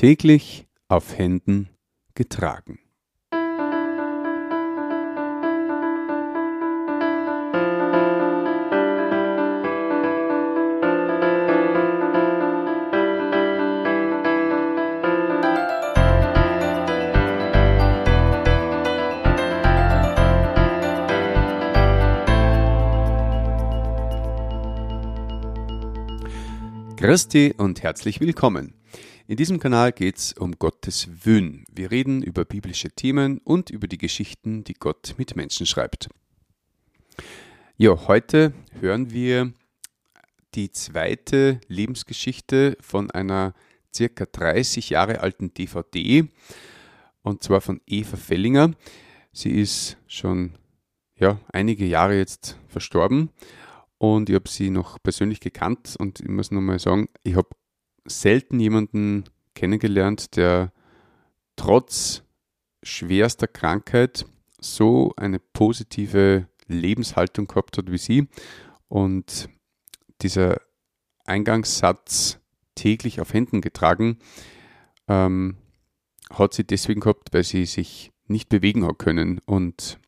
täglich auf Händen getragen. Christi und herzlich willkommen. In diesem Kanal geht es um Gottes Wün. Wir reden über biblische Themen und über die Geschichten, die Gott mit Menschen schreibt. Ja, heute hören wir die zweite Lebensgeschichte von einer circa 30 Jahre alten DVD und zwar von Eva Fellinger. Sie ist schon ja, einige Jahre jetzt verstorben und ich habe sie noch persönlich gekannt und ich muss nochmal sagen, ich habe selten jemanden kennengelernt, der trotz schwerster Krankheit so eine positive Lebenshaltung gehabt hat wie sie. Und dieser Eingangssatz täglich auf Händen getragen, ähm, hat sie deswegen gehabt, weil sie sich nicht bewegen hat können. Und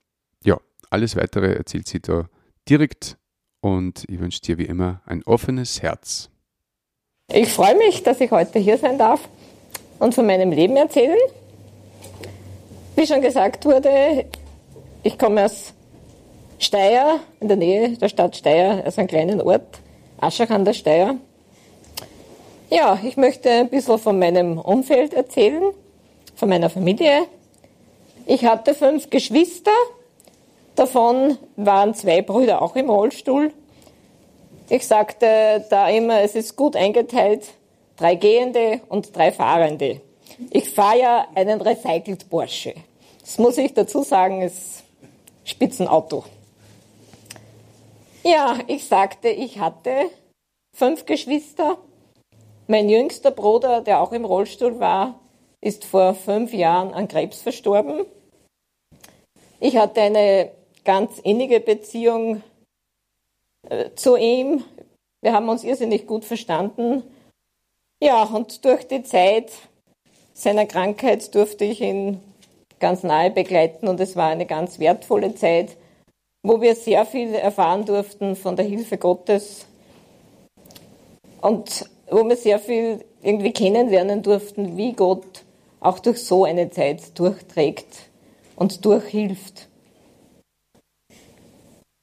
ja, alles weitere erzählt sie da direkt und ich wünsche dir wie immer ein offenes Herz. Ich freue mich, dass ich heute hier sein darf und von meinem Leben erzählen. Wie schon gesagt wurde, ich komme aus Steyr, in der Nähe der Stadt Steyr, aus einem kleinen Ort, Aschach an der Steyr. Ja, ich möchte ein bisschen von meinem Umfeld erzählen, von meiner Familie. Ich hatte fünf Geschwister, Davon waren zwei Brüder auch im Rollstuhl. Ich sagte da immer, es ist gut eingeteilt, drei Gehende und drei Fahrende. Ich fahre ja einen Recycled Porsche. Das muss ich dazu sagen, ist Spitzenauto. Ja, ich sagte, ich hatte fünf Geschwister. Mein jüngster Bruder, der auch im Rollstuhl war, ist vor fünf Jahren an Krebs verstorben. Ich hatte eine ganz innige Beziehung zu ihm. Wir haben uns irrsinnig gut verstanden. Ja, und durch die Zeit seiner Krankheit durfte ich ihn ganz nahe begleiten und es war eine ganz wertvolle Zeit, wo wir sehr viel erfahren durften von der Hilfe Gottes und wo wir sehr viel irgendwie kennenlernen durften, wie Gott auch durch so eine Zeit durchträgt und durchhilft.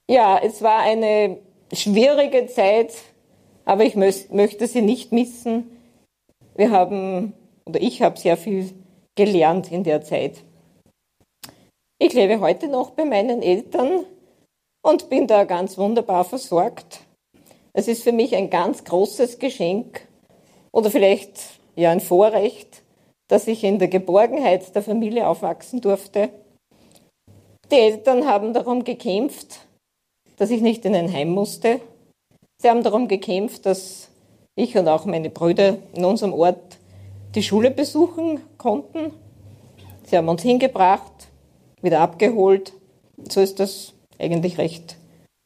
Ja, es war eine schwierige Zeit, aber ich möchte sie nicht missen. Wir haben, oder ich habe sehr viel gelernt in der Zeit. Ich lebe heute noch bei meinen Eltern und bin da ganz wunderbar versorgt. Es ist für mich ein ganz großes Geschenk oder vielleicht ja ein Vorrecht, dass ich in der Geborgenheit der Familie aufwachsen durfte. Die Eltern haben darum gekämpft, dass ich nicht in ein Heim musste. Sie haben darum gekämpft, dass ich und auch meine Brüder in unserem Ort die Schule besuchen konnten. Sie haben uns hingebracht, wieder abgeholt. So ist das eigentlich recht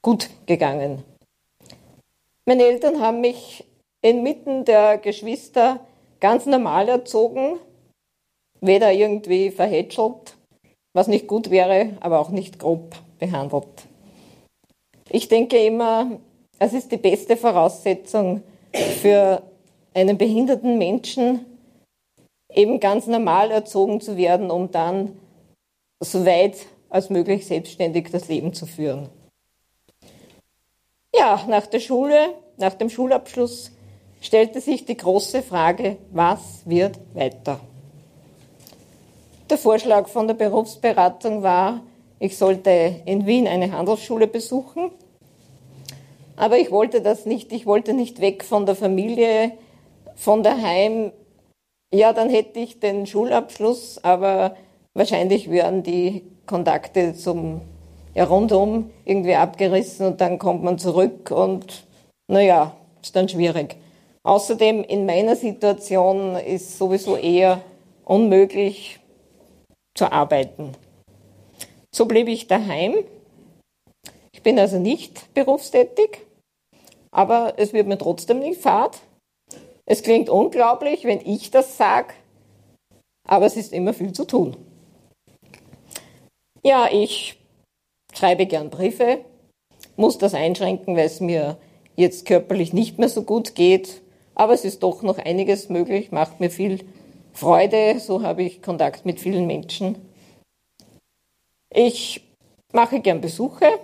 gut gegangen. Meine Eltern haben mich inmitten der Geschwister ganz normal erzogen, weder irgendwie verhätschelt, was nicht gut wäre, aber auch nicht grob behandelt. Ich denke immer, es ist die beste Voraussetzung für einen behinderten Menschen, eben ganz normal erzogen zu werden, um dann so weit als möglich selbstständig das Leben zu führen. Ja, nach der Schule, nach dem Schulabschluss stellte sich die große Frage, was wird weiter? Der Vorschlag von der Berufsberatung war, ich sollte in Wien eine Handelsschule besuchen aber ich wollte das nicht. Ich wollte nicht weg von der Familie, von daheim. Ja, dann hätte ich den Schulabschluss, aber wahrscheinlich wären die Kontakte zum ja, rundum irgendwie abgerissen und dann kommt man zurück und naja, ist dann schwierig. Außerdem in meiner Situation ist sowieso eher unmöglich zu arbeiten. So blieb ich daheim ich bin also nicht berufstätig, aber es wird mir trotzdem nicht fad. Es klingt unglaublich, wenn ich das sage, aber es ist immer viel zu tun. Ja, ich schreibe gern Briefe, muss das einschränken, weil es mir jetzt körperlich nicht mehr so gut geht, aber es ist doch noch einiges möglich, macht mir viel Freude, so habe ich Kontakt mit vielen Menschen. Ich mache gern Besuche,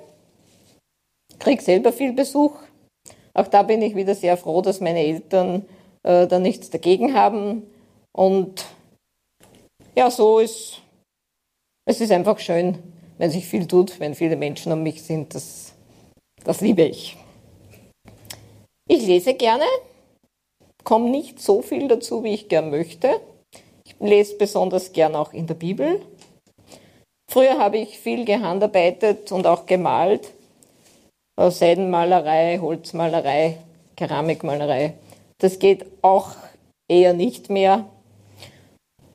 kriege selber viel Besuch. Auch da bin ich wieder sehr froh, dass meine Eltern äh, da nichts dagegen haben. Und ja, so ist es ist einfach schön, wenn sich viel tut, wenn viele Menschen um mich sind. Das, das liebe ich. Ich lese gerne, komme nicht so viel dazu, wie ich gern möchte. Ich lese besonders gern auch in der Bibel. Früher habe ich viel gehandarbeitet und auch gemalt. Seidenmalerei, Holzmalerei, Keramikmalerei. Das geht auch eher nicht mehr.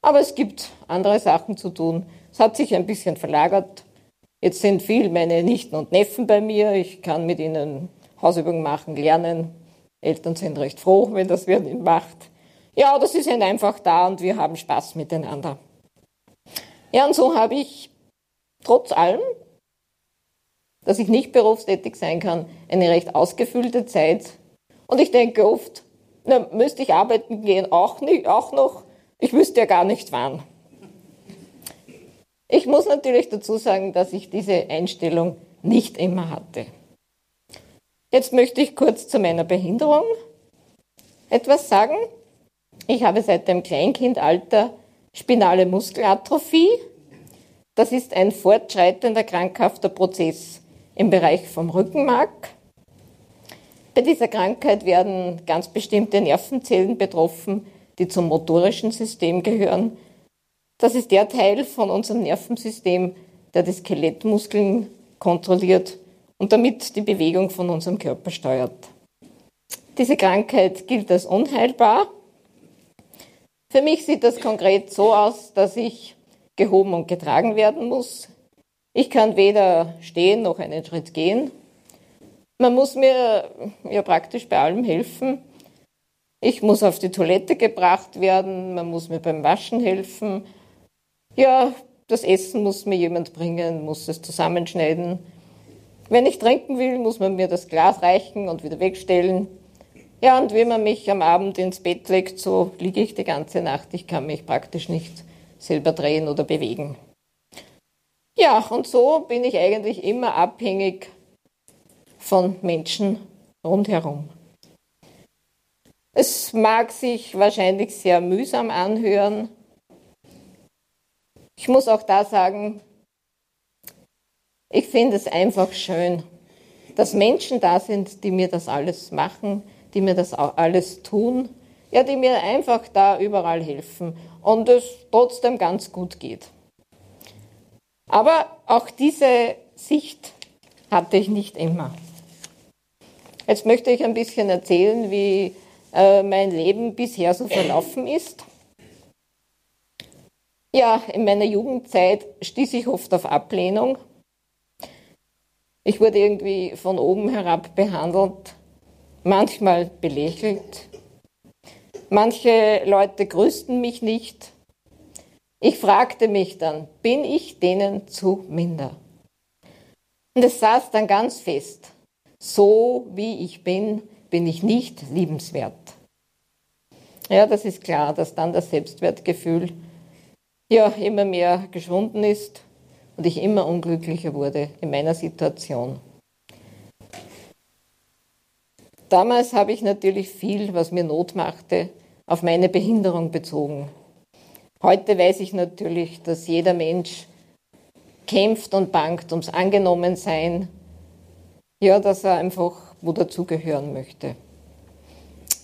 Aber es gibt andere Sachen zu tun. Es hat sich ein bisschen verlagert. Jetzt sind viel meine Nichten und Neffen bei mir. Ich kann mit ihnen Hausübungen machen, lernen. Eltern sind recht froh, wenn das wer macht. Ja, das ist einfach da und wir haben Spaß miteinander. Ja, und so habe ich trotz allem, dass ich nicht berufstätig sein kann, eine recht ausgefüllte Zeit. Und ich denke oft, na, müsste ich arbeiten gehen, auch, nicht, auch noch. Ich wüsste ja gar nicht wann. Ich muss natürlich dazu sagen, dass ich diese Einstellung nicht immer hatte. Jetzt möchte ich kurz zu meiner Behinderung etwas sagen. Ich habe seit dem Kleinkindalter spinale Muskelatrophie. Das ist ein fortschreitender krankhafter Prozess im Bereich vom Rückenmark. Bei dieser Krankheit werden ganz bestimmte Nervenzellen betroffen, die zum motorischen System gehören. Das ist der Teil von unserem Nervensystem, der die Skelettmuskeln kontrolliert und damit die Bewegung von unserem Körper steuert. Diese Krankheit gilt als unheilbar. Für mich sieht das konkret so aus, dass ich gehoben und getragen werden muss. Ich kann weder stehen noch einen Schritt gehen. Man muss mir ja praktisch bei allem helfen. Ich muss auf die Toilette gebracht werden, man muss mir beim Waschen helfen. Ja, das Essen muss mir jemand bringen, muss es zusammenschneiden. Wenn ich trinken will, muss man mir das Glas reichen und wieder wegstellen. Ja, und wenn man mich am Abend ins Bett legt, so liege ich die ganze Nacht. Ich kann mich praktisch nicht selber drehen oder bewegen. Ja, und so bin ich eigentlich immer abhängig von Menschen rundherum. Es mag sich wahrscheinlich sehr mühsam anhören. Ich muss auch da sagen, ich finde es einfach schön, dass Menschen da sind, die mir das alles machen, die mir das alles tun, ja, die mir einfach da überall helfen und es trotzdem ganz gut geht. Aber auch diese Sicht hatte ich nicht immer. Jetzt möchte ich ein bisschen erzählen, wie äh, mein Leben bisher so verlaufen ist. Ja, in meiner Jugendzeit stieß ich oft auf Ablehnung. Ich wurde irgendwie von oben herab behandelt, manchmal belächelt. Manche Leute grüßten mich nicht. Ich fragte mich dann, bin ich denen zu minder? Und es saß dann ganz fest, so wie ich bin, bin ich nicht liebenswert. Ja, das ist klar, dass dann das Selbstwertgefühl ja immer mehr geschwunden ist und ich immer unglücklicher wurde in meiner Situation. Damals habe ich natürlich viel, was mir Not machte, auf meine Behinderung bezogen. Heute weiß ich natürlich, dass jeder Mensch kämpft und bangt ums Angenommensein, ja, dass er einfach wo dazugehören möchte.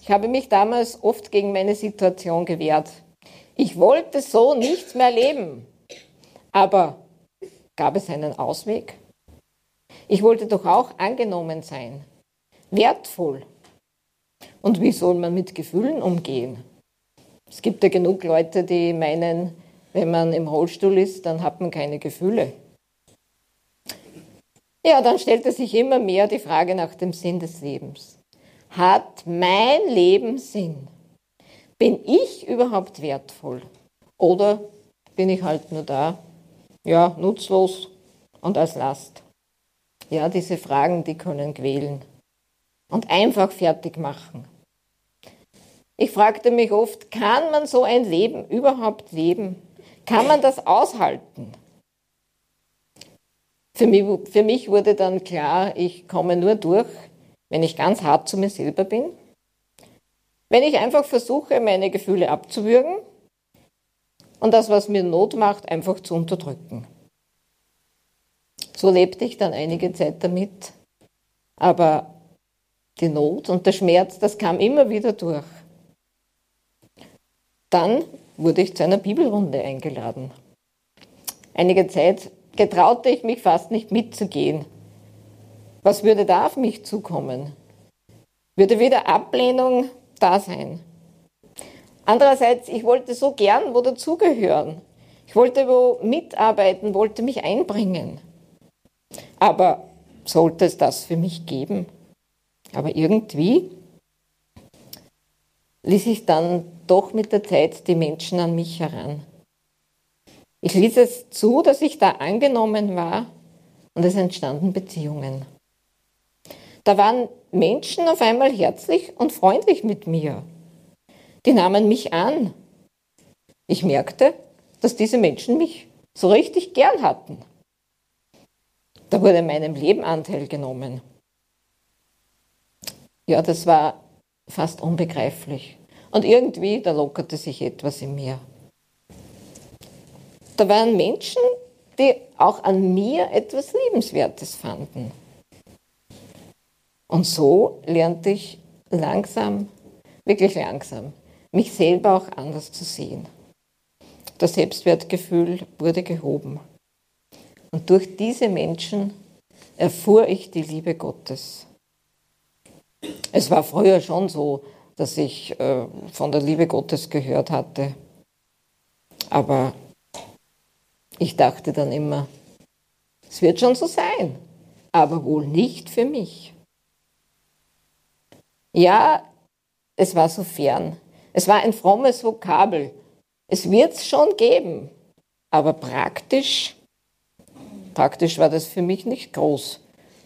Ich habe mich damals oft gegen meine Situation gewehrt. Ich wollte so nichts mehr leben. Aber Gab es einen Ausweg? Ich wollte doch auch angenommen sein, wertvoll. Und wie soll man mit Gefühlen umgehen? Es gibt ja genug Leute, die meinen, wenn man im Rollstuhl ist, dann hat man keine Gefühle. Ja, dann stellte sich immer mehr die Frage nach dem Sinn des Lebens. Hat mein Leben Sinn? Bin ich überhaupt wertvoll? Oder bin ich halt nur da, ja, nutzlos und als Last? Ja, diese Fragen, die können quälen und einfach fertig machen. Ich fragte mich oft, kann man so ein Leben überhaupt leben? Kann man das aushalten? Für mich, für mich wurde dann klar, ich komme nur durch, wenn ich ganz hart zu mir selber bin, wenn ich einfach versuche, meine Gefühle abzuwürgen und das, was mir Not macht, einfach zu unterdrücken. So lebte ich dann einige Zeit damit, aber die Not und der Schmerz, das kam immer wieder durch. Dann wurde ich zu einer Bibelrunde eingeladen. Einige Zeit getraute ich mich fast nicht mitzugehen. Was würde da auf mich zukommen? Würde wieder Ablehnung da sein? Andererseits, ich wollte so gern wo dazugehören. Ich wollte wo mitarbeiten, wollte mich einbringen. Aber sollte es das für mich geben? Aber irgendwie ließ ich dann doch mit der Zeit die Menschen an mich heran. Ich ließ es zu, dass ich da angenommen war und es entstanden Beziehungen. Da waren Menschen auf einmal herzlich und freundlich mit mir. Die nahmen mich an. Ich merkte, dass diese Menschen mich so richtig gern hatten. Da wurde meinem Leben Anteil genommen. Ja, das war fast unbegreiflich. Und irgendwie, da lockerte sich etwas in mir. Da waren Menschen, die auch an mir etwas Liebenswertes fanden. Und so lernte ich langsam, wirklich langsam, mich selber auch anders zu sehen. Das Selbstwertgefühl wurde gehoben. Und durch diese Menschen erfuhr ich die Liebe Gottes. Es war früher schon so, dass ich äh, von der Liebe Gottes gehört hatte. Aber ich dachte dann immer, es wird schon so sein, aber wohl nicht für mich. Ja, es war so fern. Es war ein frommes Vokabel. Es wird es schon geben, aber praktisch, praktisch war das für mich nicht groß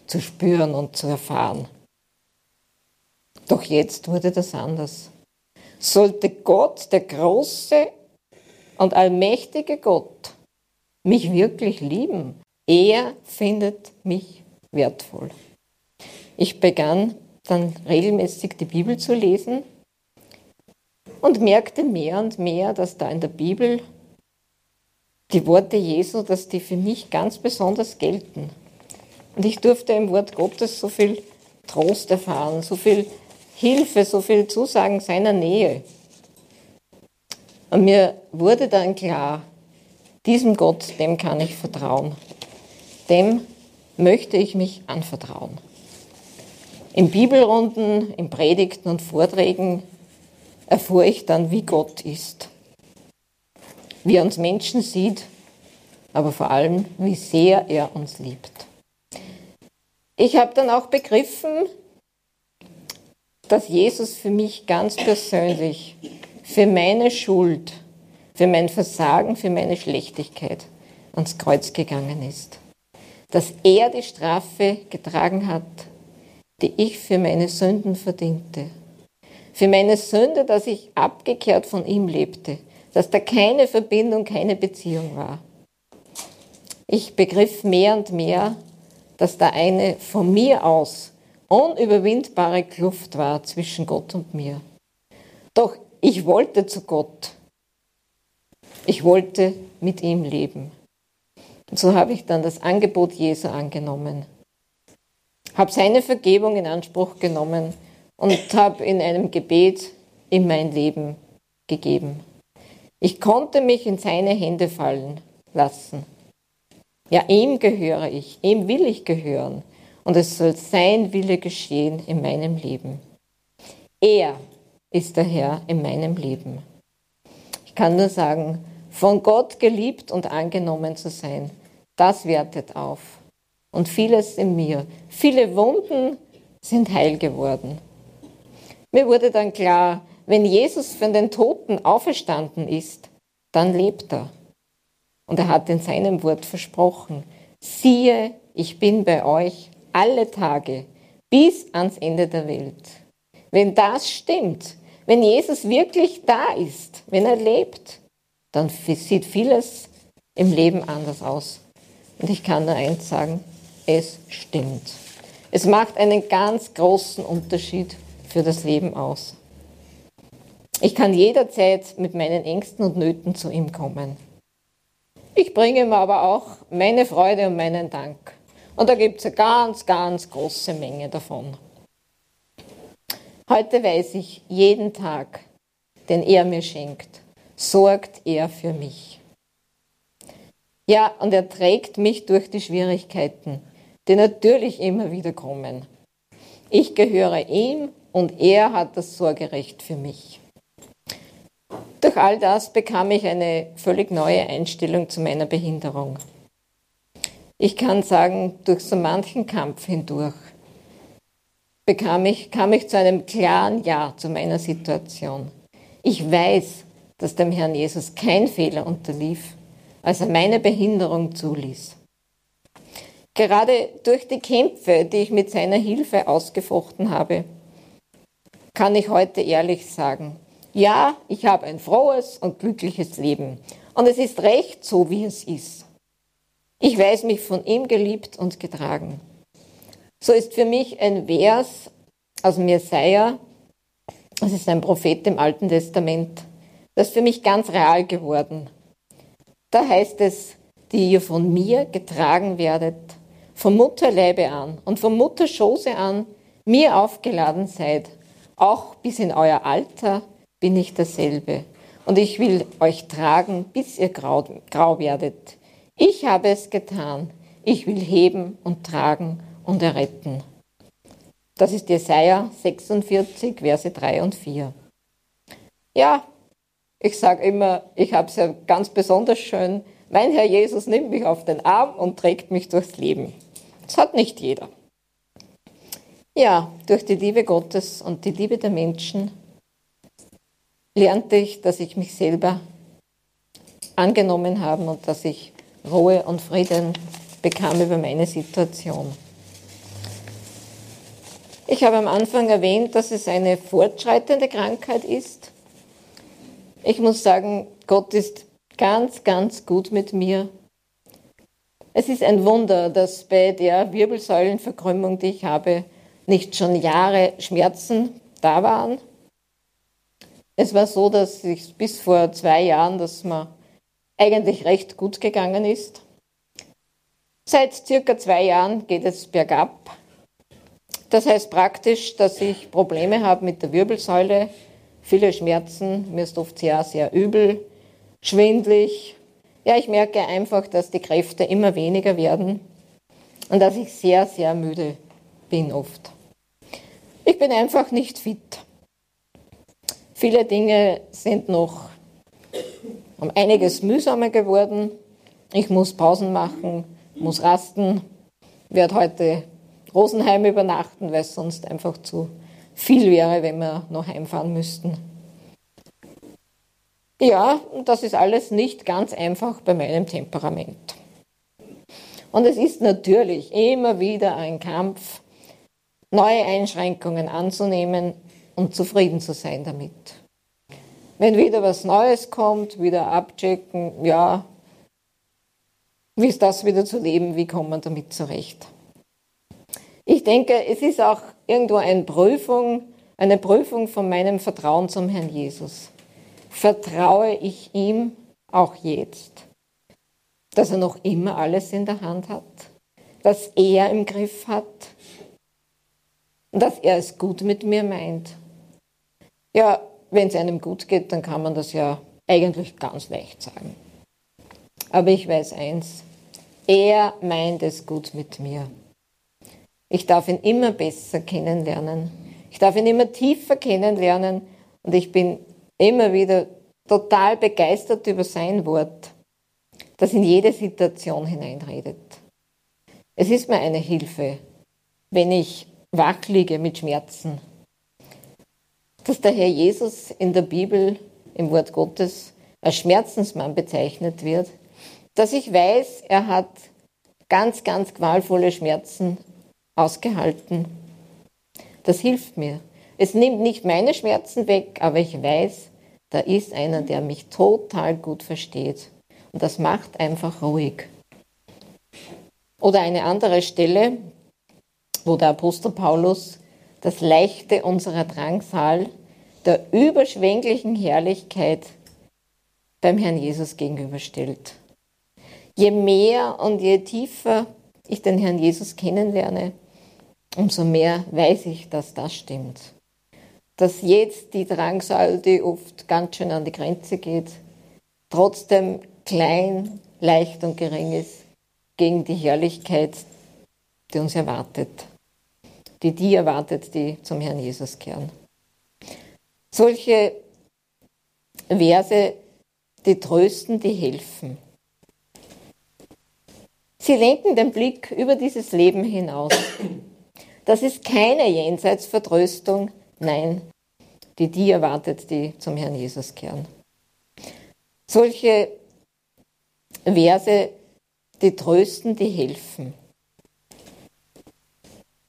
zu spüren und zu erfahren. Doch jetzt wurde das anders. Sollte Gott, der große und allmächtige Gott, mich wirklich lieben, er findet mich wertvoll. Ich begann dann regelmäßig die Bibel zu lesen und merkte mehr und mehr, dass da in der Bibel die Worte Jesu, dass die für mich ganz besonders gelten. Und ich durfte im Wort Gottes so viel Trost erfahren, so viel Hilfe, so viel Zusagen seiner Nähe. Und mir wurde dann klar, diesem Gott, dem kann ich vertrauen. Dem möchte ich mich anvertrauen. In Bibelrunden, in Predigten und Vorträgen erfuhr ich dann, wie Gott ist. Wie er uns Menschen sieht, aber vor allem, wie sehr er uns liebt. Ich habe dann auch begriffen, dass Jesus für mich ganz persönlich, für meine Schuld, für mein Versagen, für meine Schlechtigkeit ans Kreuz gegangen ist. Dass er die Strafe getragen hat, die ich für meine Sünden verdiente. Für meine Sünde, dass ich abgekehrt von ihm lebte, dass da keine Verbindung, keine Beziehung war. Ich begriff mehr und mehr, dass da eine von mir aus unüberwindbare Kluft war zwischen Gott und mir. Doch ich wollte zu Gott. Ich wollte mit ihm leben. Und so habe ich dann das Angebot Jesu angenommen, habe seine Vergebung in Anspruch genommen und habe in einem Gebet in mein Leben gegeben. Ich konnte mich in seine Hände fallen lassen. Ja, ihm gehöre ich, ihm will ich gehören und es soll sein Wille geschehen in meinem Leben. Er ist der Herr in meinem Leben. Ich kann nur sagen, von Gott geliebt und angenommen zu sein, das wertet auf. Und vieles in mir, viele Wunden sind heil geworden. Mir wurde dann klar, wenn Jesus von den Toten auferstanden ist, dann lebt er. Und er hat in seinem Wort versprochen, siehe, ich bin bei euch alle Tage bis ans Ende der Welt. Wenn das stimmt, wenn Jesus wirklich da ist, wenn er lebt, dann sieht vieles im Leben anders aus. Und ich kann nur eins sagen, es stimmt. Es macht einen ganz großen Unterschied für das Leben aus. Ich kann jederzeit mit meinen Ängsten und Nöten zu ihm kommen. Ich bringe ihm aber auch meine Freude und meinen Dank. Und da gibt es eine ganz, ganz große Menge davon. Heute weiß ich, jeden Tag, den er mir schenkt, sorgt er für mich. Ja, und er trägt mich durch die Schwierigkeiten, die natürlich immer wieder kommen. Ich gehöre ihm und er hat das Sorgerecht für mich. Durch all das bekam ich eine völlig neue Einstellung zu meiner Behinderung. Ich kann sagen, durch so manchen Kampf hindurch bekam ich, kam ich zu einem klaren Ja zu meiner Situation. Ich weiß, dass dem Herrn Jesus kein Fehler unterlief als er meine Behinderung zuließ. Gerade durch die Kämpfe, die ich mit seiner Hilfe ausgefochten habe, kann ich heute ehrlich sagen, ja, ich habe ein frohes und glückliches Leben. Und es ist recht so, wie es ist. Ich weiß mich von ihm geliebt und getragen. So ist für mich ein Vers aus Jesaja, das ist ein Prophet im Alten Testament, das ist für mich ganz real geworden. Da heißt es, die ihr von mir getragen werdet, vom Mutterleibe an und vom Mutterschoße an mir aufgeladen seid. Auch bis in euer Alter bin ich dasselbe. Und ich will euch tragen, bis ihr grau, grau werdet. Ich habe es getan. Ich will heben und tragen und erretten. Das ist Jesaja 46, Verse 3 und 4. Ja, ich sage immer, ich habe es ja ganz besonders schön. Mein Herr Jesus nimmt mich auf den Arm und trägt mich durchs Leben. Das hat nicht jeder. Ja, durch die Liebe Gottes und die Liebe der Menschen lernte ich, dass ich mich selber angenommen habe und dass ich Ruhe und Frieden bekam über meine Situation. Ich habe am Anfang erwähnt, dass es eine fortschreitende Krankheit ist ich muss sagen, Gott ist ganz, ganz gut mit mir. Es ist ein Wunder, dass bei der Wirbelsäulenverkrümmung, die ich habe, nicht schon Jahre Schmerzen da waren. Es war so, dass ich bis vor zwei Jahren, dass mir eigentlich recht gut gegangen ist. Seit circa zwei Jahren geht es bergab. Das heißt praktisch, dass ich Probleme habe mit der Wirbelsäule, viele Schmerzen, mir ist oft sehr, sehr übel, schwindlig. Ja, ich merke einfach, dass die Kräfte immer weniger werden und dass ich sehr, sehr müde bin oft. Ich bin einfach nicht fit. Viele Dinge sind noch um einiges mühsamer geworden. Ich muss Pausen machen, muss rasten, werde heute Rosenheim übernachten, weil es sonst einfach zu viel wäre, wenn wir noch heimfahren müssten. Ja, das ist alles nicht ganz einfach bei meinem Temperament. Und es ist natürlich immer wieder ein Kampf, neue Einschränkungen anzunehmen und zufrieden zu sein damit. Wenn wieder was Neues kommt, wieder abchecken, ja, wie ist das wieder zu leben, wie kommt man damit zurecht? Ich denke, es ist auch irgendwo eine Prüfung, eine Prüfung von meinem Vertrauen zum Herrn Jesus. Vertraue ich ihm auch jetzt, dass er noch immer alles in der Hand hat, dass er im Griff hat, dass er es gut mit mir meint. Ja, wenn es einem gut geht, dann kann man das ja eigentlich ganz leicht sagen. Aber ich weiß eins, er meint es gut mit mir. Ich darf ihn immer besser kennenlernen. Ich darf ihn immer tiefer kennenlernen und ich bin immer wieder total begeistert über sein Wort, das in jede Situation hineinredet. Es ist mir eine Hilfe, wenn ich wach liege mit Schmerzen, dass der Herr Jesus in der Bibel, im Wort Gottes, als Schmerzensmann bezeichnet wird, dass ich weiß, er hat ganz, ganz qualvolle Schmerzen ausgehalten. Das hilft mir. Es nimmt nicht meine Schmerzen weg, aber ich weiß, da ist einer, der mich total gut versteht. Und das macht einfach ruhig. Oder eine andere Stelle, wo der Apostel Paulus das Leichte unserer Drangsal der überschwänglichen Herrlichkeit beim Herrn Jesus gegenüberstellt. Je mehr und je tiefer ich den Herrn Jesus kennenlerne, umso mehr weiß ich, dass das stimmt. Dass jetzt die Drangsal, die oft ganz schön an die Grenze geht, trotzdem klein, leicht und gering ist gegen die Herrlichkeit, die uns erwartet. Die die erwartet, die zum Herrn Jesus kehren. Solche Verse, die trösten, die helfen. Sie lenken den Blick über dieses Leben hinaus. Das ist keine Jenseitsvertröstung, nein, die die erwartet, die zum Herrn Jesus kehren. Solche Verse, die trösten, die helfen.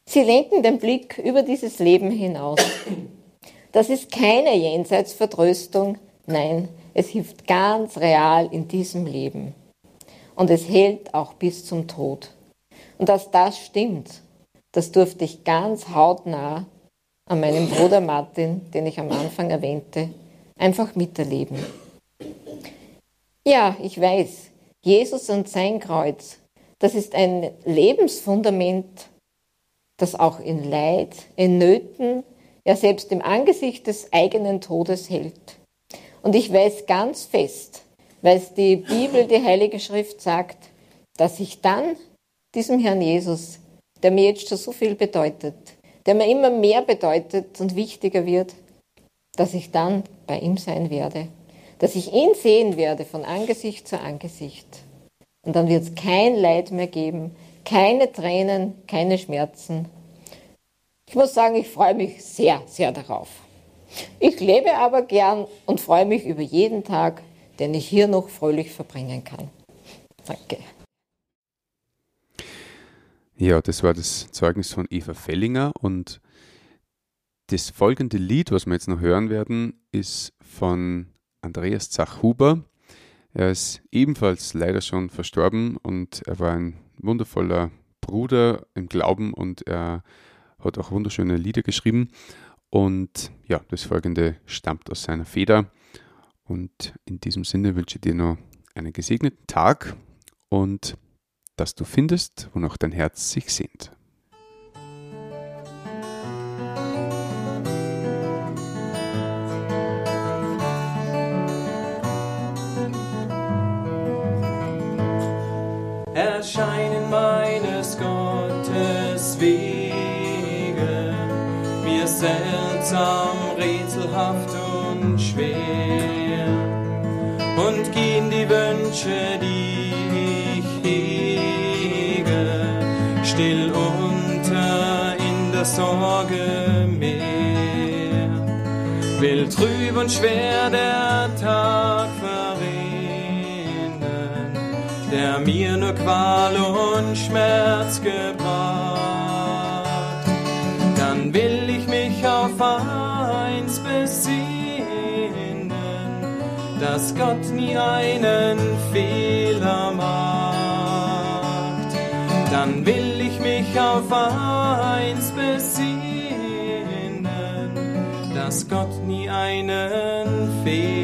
Sie lenken den Blick über dieses Leben hinaus. Das ist keine Jenseitsvertröstung, nein, es hilft ganz real in diesem Leben. Und es hält auch bis zum Tod. Und dass das stimmt, das durfte ich ganz hautnah an meinem Bruder Martin, den ich am Anfang erwähnte, einfach miterleben. Ja, ich weiß, Jesus und sein Kreuz, das ist ein Lebensfundament, das auch in Leid, in Nöten, ja selbst im Angesicht des eigenen Todes hält. Und ich weiß ganz fest, weil es die Bibel, die Heilige Schrift sagt, dass ich dann diesem Herrn Jesus, der mir jetzt schon so viel bedeutet, der mir immer mehr bedeutet und wichtiger wird, dass ich dann bei ihm sein werde, dass ich ihn sehen werde von Angesicht zu Angesicht. Und dann wird es kein Leid mehr geben, keine Tränen, keine Schmerzen, ich muss sagen, ich freue mich sehr, sehr darauf. Ich lebe aber gern und freue mich über jeden Tag, den ich hier noch fröhlich verbringen kann. Danke. Ja, das war das Zeugnis von Eva Fellinger und das folgende Lied, was wir jetzt noch hören werden, ist von Andreas Zachhuber. Er ist ebenfalls leider schon verstorben und er war ein wundervoller Bruder im Glauben und er hat auch wunderschöne Lieder geschrieben. Und ja, das folgende stammt aus seiner Feder. Und in diesem Sinne wünsche ich dir noch einen gesegneten Tag und dass du findest, wonach dein Herz sich sehnt. Erscheinen seltsam, rätselhaft und schwer. Und gehen die Wünsche, die ich hege, still unter in der Sorge mehr. Will trüb und schwer der Tag verrinnen, der mir nur Qual und Schmerz gebracht dass Gott nie einen Fehler macht. Dann will ich mich auf eins besinnen, dass Gott nie einen Fehler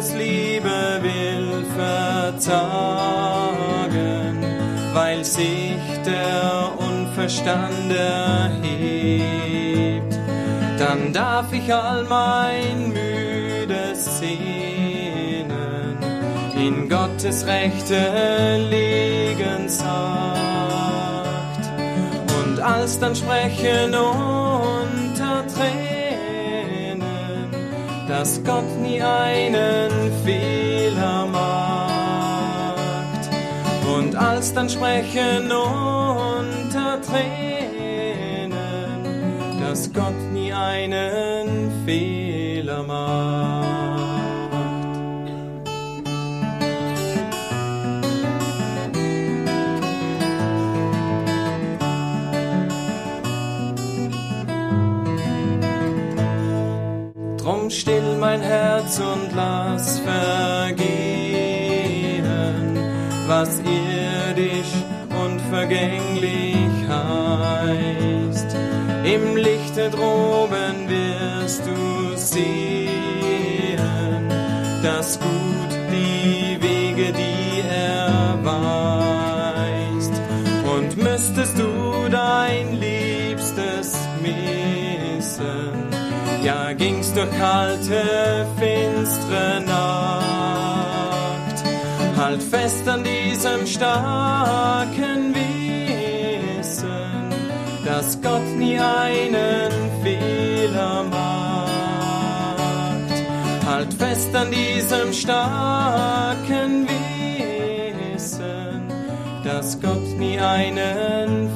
Gottes Liebe will verzagen, weil sich der Unverstand erhebt. Dann darf ich all mein müdes Sehnen in Gott Gottes Rechte liegen sagt. Und alsdann sprechen unter Tränen, dass Gott nie einen Fehler macht. Und alsdann sprechen unter Tränen, dass Gott nie einen Fehler macht. Still mein Herz und lass vergehen, was irdisch und vergänglich heißt. Im Lichte droben wirst du sehen, das Gut, durch kalte, finstere Nacht. Halt fest an diesem starken Wissen, dass Gott nie einen Fehler macht. Halt fest an diesem starken Wissen, dass Gott nie einen